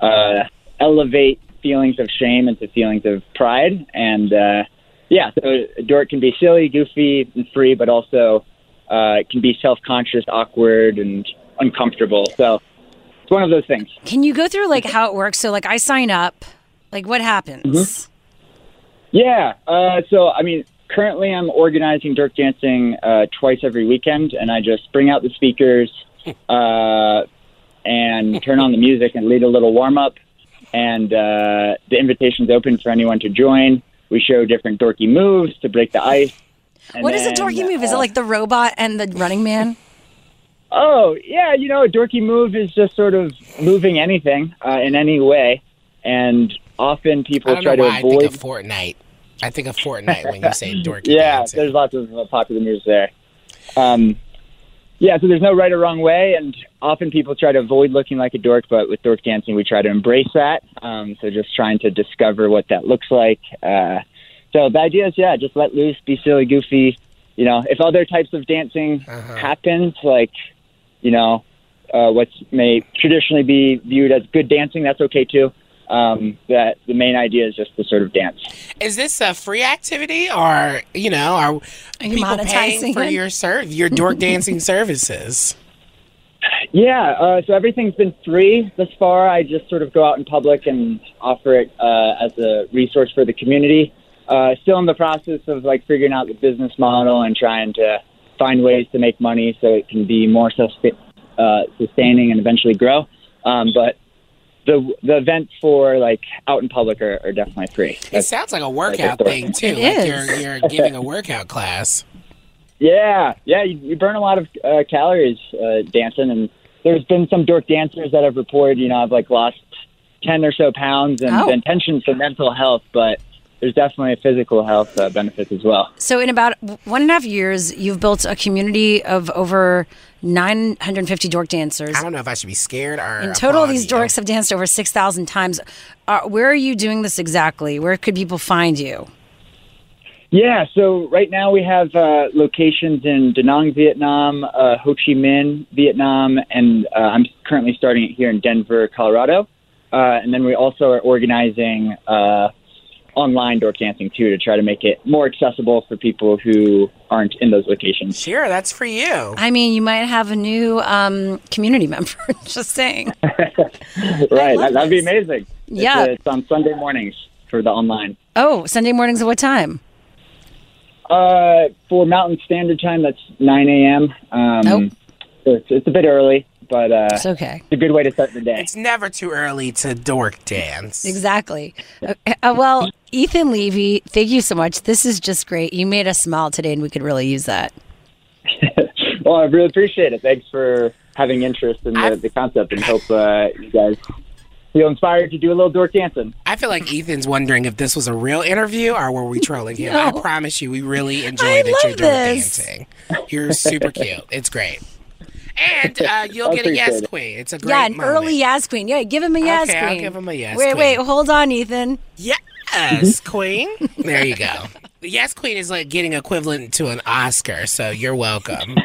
uh, elevate feelings of shame into feelings of pride, and uh, yeah, so a dork can be silly, goofy, and free, but also uh, it can be self-conscious, awkward, and uncomfortable. So it's one of those things. Can you go through like how it works? So like I sign up, like what happens? Yeah. Uh, so, I mean, currently I'm organizing Dork Dancing uh, twice every weekend, and I just bring out the speakers uh, and turn on the music and lead a little warm up. And uh, the invitation's open for anyone to join. We show different dorky moves to break the ice. And What is a then, dorky move? Is it uh, like the robot and the running man? Oh, yeah, you know, a dorky move is just sort of moving anything uh, in any way. And often people try to why I avoid. think of Fortnite. I think of Fortnite when you say dorky dancing. yeah, dancing. there's lots of uh, popular moves there. Um, yeah, so there's no right or wrong way, and often people try to avoid looking like a dork, but with dork dancing, we try to embrace that. Um, so just trying to discover what that looks like. Uh, so the idea is, yeah, just let loose, be silly, goofy. You know, if other types of dancing happens, like, you know, uh, what may traditionally be viewed as good dancing, that's okay too. Um, that the main idea is just to sort of dance. Is this a free activity, or you know, are, you people paying monetizing for it? your serv your dork dancing services? Yeah, uh, so everything's been free thus far. I just sort of go out in public and offer it uh, as a resource for the community. Uh, still in the process of like figuring out the business model and trying to find ways to make money so it can be more sustain- uh, sustaining and eventually grow. Um, but the the events for like out in public are, are definitely free. It sounds like a workout dork. thing too. It like is. you're you're giving a workout class. Yeah, yeah, you, you burn a lot of uh, calories uh, dancing, and there's been some dork dancers that have reported, you know, I've like lost ten or so pounds, and Oh. the intention's for mental health, but there's definitely a physical health uh, benefits as well. So in about one and a half years, you've built a community of over 950 dork dancers. I don't know if I should be scared or In total, applaud these you. dorks have danced over 6,000 times. Uh, where are you doing this exactly? Where could people find you? Yeah, so right now we have uh, locations in Da Nang, Vietnam, uh, Ho Chi Minh, Vietnam, and uh, I'm currently starting it here in Denver, Colorado. Uh, and then we also are organizing uh, online dork dancing too to try to make it more accessible for people who aren't in those locations. Sure, that's for you. I mean, you might have a new um, community member. Just saying. right, that, that'd be amazing. Yeah. It's, uh, it's on Sunday mornings for the online. Oh, Sunday mornings at what time? Uh, for Mountain Standard Time, that's 9 a.m. Um, Nope. so it's, it's a bit early, but uh, It's okay. It's a good way to start the day. It's never too early to dork dance. Exactly. Uh, well, Ethan Levy, thank you so much. This is just great. You made us smile today, and we could really use that. Well, I really appreciate it. Thanks for having interest in the, the concept, and hope uh, you guys feel inspired to do a little dork dancing. I feel like Ethan's wondering if this was a real interview or were we trolling him. I promise you, we really enjoy that you're dork this. dancing. You're super cute. It's great. And uh, you'll get a yes it. queen. It's a great yeah, an moment. early yes Queen. Yeah, give him a Yas Okay, I'll give him a yes Wait, queen. wait, hold on, Ethan. Yes, queen. There you go. Yes queen is like getting equivalent to an Oscar, so you're welcome.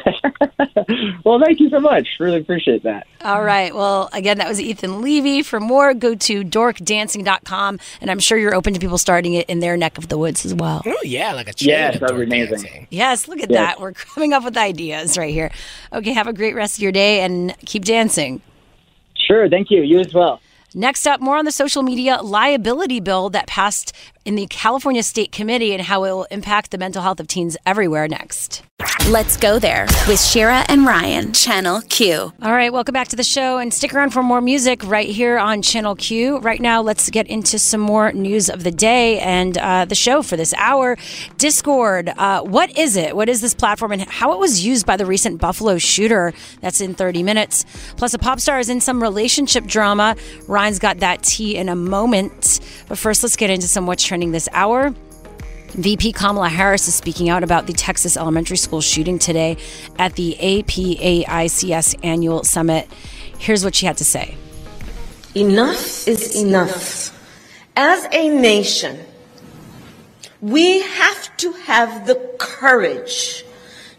Well, thank you so much. Really appreciate that. All right. Well, again, that was Ethan Levy. For more, go to dorkdancing.com, and I'm sure you're open to people starting it in their neck of the woods as well. Oh yeah, like a chain Yes, of that would dork be amazing. dancing. Yes, look at Yes. that. We're coming up with ideas right here. Okay, have a great rest of your day and keep dancing. Sure, thank you. You as well. Next up, more on the social media liability bill that passed in the California State Committee and how it will impact the mental health of teens everywhere next. Let's go there with Shira and Ryan, Channel Q. All right, welcome back to the show and stick around for more music right here on Channel Q. Right now, let's get into some more news of the day and uh, the show for this hour. Discord, uh, what is it? What is this platform and how it was used by the recent Buffalo shooter? That's in 30 minutes. Plus, a pop star is in some relationship drama. Ryan's got that tea in a moment. But first, let's get into some what's trending this hour. VP Kamala Harris is speaking out about the Texas elementary school shooting today at the APAICS annual summit. Here's what she had to say. Enough is enough. As a nation, We have to have the courage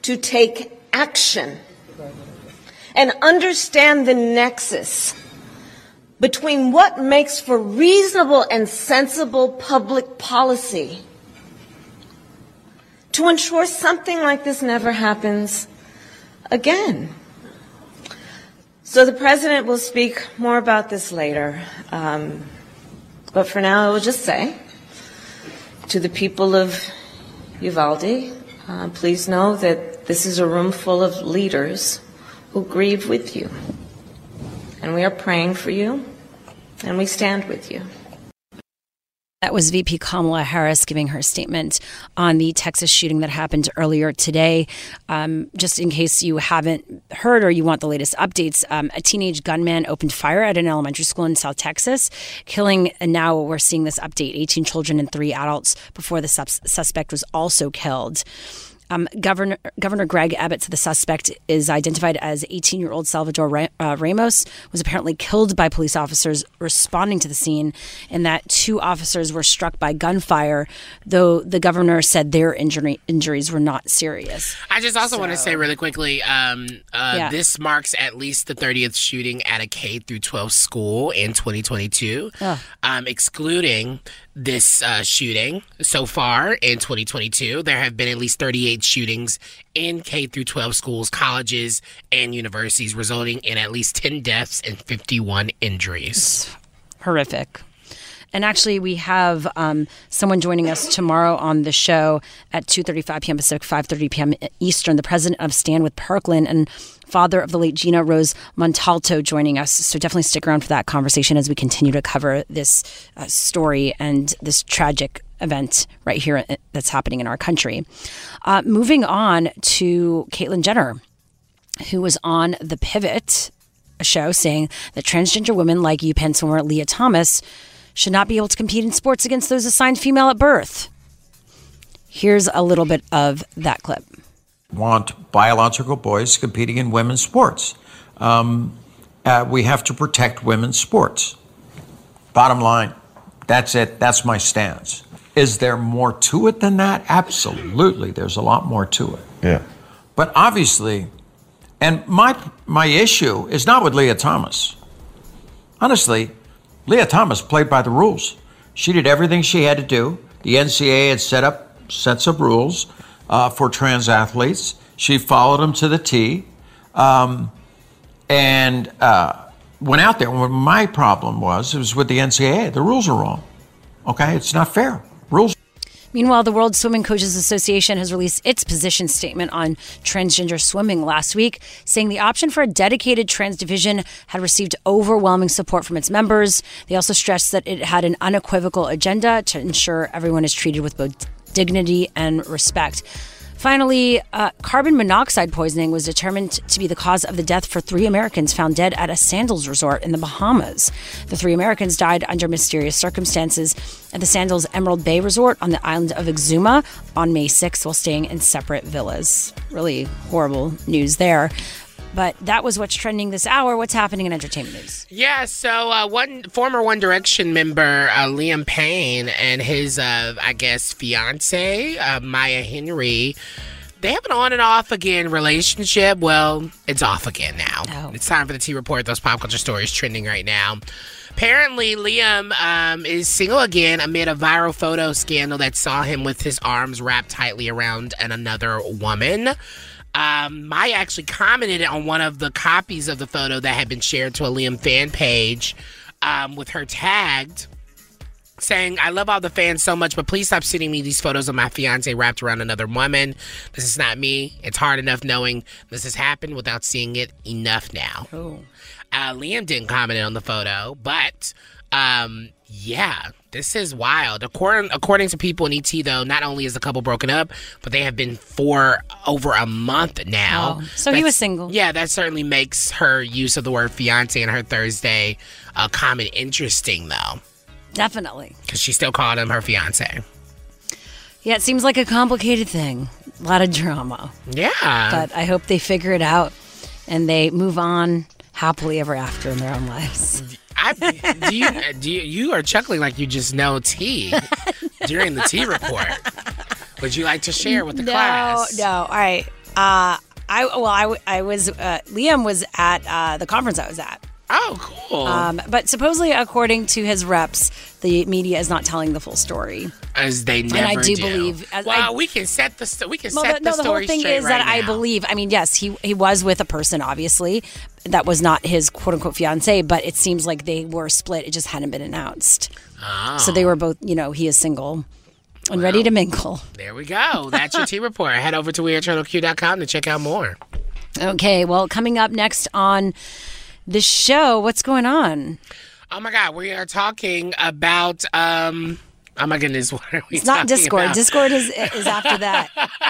to take action and understand the nexus between what makes for reasonable and sensible public policy to ensure something like this never happens again. So the president will speak more about this later. Um, but for now, I will just say to the people of Uvalde, uh, please know that this is a room full of leaders who grieve with you. And we are praying for you, and we stand with you. That was VP Kamala Harris giving her statement on the Texas shooting that happened earlier today. Um, just in case you haven't heard or you want the latest updates, um, a teenage gunman opened fire at an elementary school in South Texas, killing, and now we're seeing this update 18 children and three adults before the sus- suspect was also killed. Um, Governor Governor Greg Abbott, the suspect, is identified as 18-year-old Salvador Ra- uh, Ramos, was apparently killed by police officers responding to the scene, and that two officers were struck by gunfire. Though the governor said their injury injuries were not serious. I just also want to say really quickly, um, uh, Yeah. this marks at least the 30th shooting at a K through 12 school in 2022, um, excluding this uh, shooting so far in 2022. There have been at least 38 shootings in K through 12 schools, colleges, and universities, resulting in at least 10 deaths and 51 injuries. horrific. And actually, we have um, someone joining us tomorrow on the show at 2.35 p.m. Pacific, 5.30 p.m. Eastern, the president of Stand With Parkland and father of the late Gina Rose Montalto joining us. So definitely stick around for that conversation as we continue to cover this uh, story and this tragic event right here uh, that's happening in our country. Uh, moving on to Caitlyn Jenner who was on The Pivot, a show saying that transgender women like UPenn swimmer Lia Thomas should not be able to compete in sports against those assigned female at birth. Here's a little bit of that clip. Want biological boys competing in women's sports. Um, uh, we have to protect women's sports. Bottom line, that's it. That's my stance. Is there more to it than that? Absolutely. There's a lot more to it. Yeah. But obviously, and my my issue is not with Lia Thomas. Honestly, Lia Thomas played by the rules. She did everything she had to do. The NCAA had set up sets of rules uh, for trans athletes. She followed them to the T, um, and uh, went out there. My problem was, it was with the NCAA. The rules are wrong. Okay, it's not fair. Rules. Meanwhile, the World Swimming Coaches Association has released its position statement on transgender swimming last week, saying the option for a dedicated trans division had received overwhelming support from its members. They also stressed that it had an unequivocal agenda to ensure everyone is treated with both dignity and respect. Finally, uh, carbon monoxide poisoning was determined to be the cause of the death for three Americans found dead at a Sandals resort in the Bahamas. The three Americans died under mysterious circumstances at the Sandals Emerald Bay Resort on the island of Exuma on May 6th while staying in separate villas. Really horrible news there. But that was what's trending this hour. What's happening in entertainment news? Yeah, so uh, one former One Direction member uh, Liam Payne and his, uh, I guess, fiance uh, Maya Henry, they have an on and off again relationship. Well, it's off again now. It's time for the T Report. Those pop culture stories trending right now. Apparently, Liam um, is single again amid a viral photo scandal that saw him with his arms wrapped tightly around an another woman. Um, Maya actually commented on one of the copies of the photo that had been shared to a Liam fan page um, with her tagged, saying, I love all the fans so much, but please stop sending me these photos of my fiance wrapped around another woman. This is not me. It's hard enough knowing this has happened without seeing it enough now. Uh, Liam didn't comment on the photo, but um, yeah, this is wild. According according to people in ET, though, not only is the couple broken up, but they have been for over a month now. Oh, so he was single. Yeah, that certainly makes her use of the word fiance in her Thursday uh, comment interesting, though, Definitely. because she still called him her fiance. Yeah, it seems like a complicated thing. A lot of drama. Yeah. But I hope they figure it out and they move on happily ever after in their own lives. I, do you do you, you are chuckling like you just know tea during the tea report. would you like to share with the no, class? No, no. All right. Uh, I well, I, I was uh, Liam was at uh, the conference I was at. Oh, cool. Um, but supposedly, according to his reps, the media is not telling the full story. As they never and I do, do. believe. As Well, I, we can set the st- we can well, set the, no, the the whole thing is right that I believe. I mean, yes, he he was with a person, obviously, that was not his quote unquote fiance, but it seems like they were split. It just hadn't been announced. Oh. So they were both. You know, he is single and ready to mingle. There we go. That's your T report. Head over to WeAreChannelQ.com to check out more. Okay, well, coming up next on the show, what's going on? Oh my God, we are talking about. um Oh my goodness, what are we? It's not Discord. about? Discord is is after that.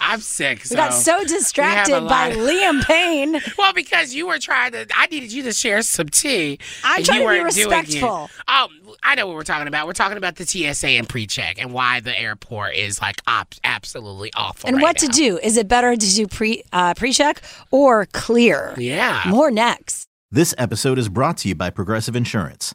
I'm sick. We got so distracted by Liam Payne. Well, because you were trying to, I needed you to share some tea. I'm trying you to be weren't doing it. respectful. Oh, I know what we're talking about. We're talking about the TSA and pre-check and why the airport is like op- absolutely awful. And right what now. to do? Is it better to do pre uh, pre check or clear? Yeah. More next. This episode is brought to you by Progressive Insurance.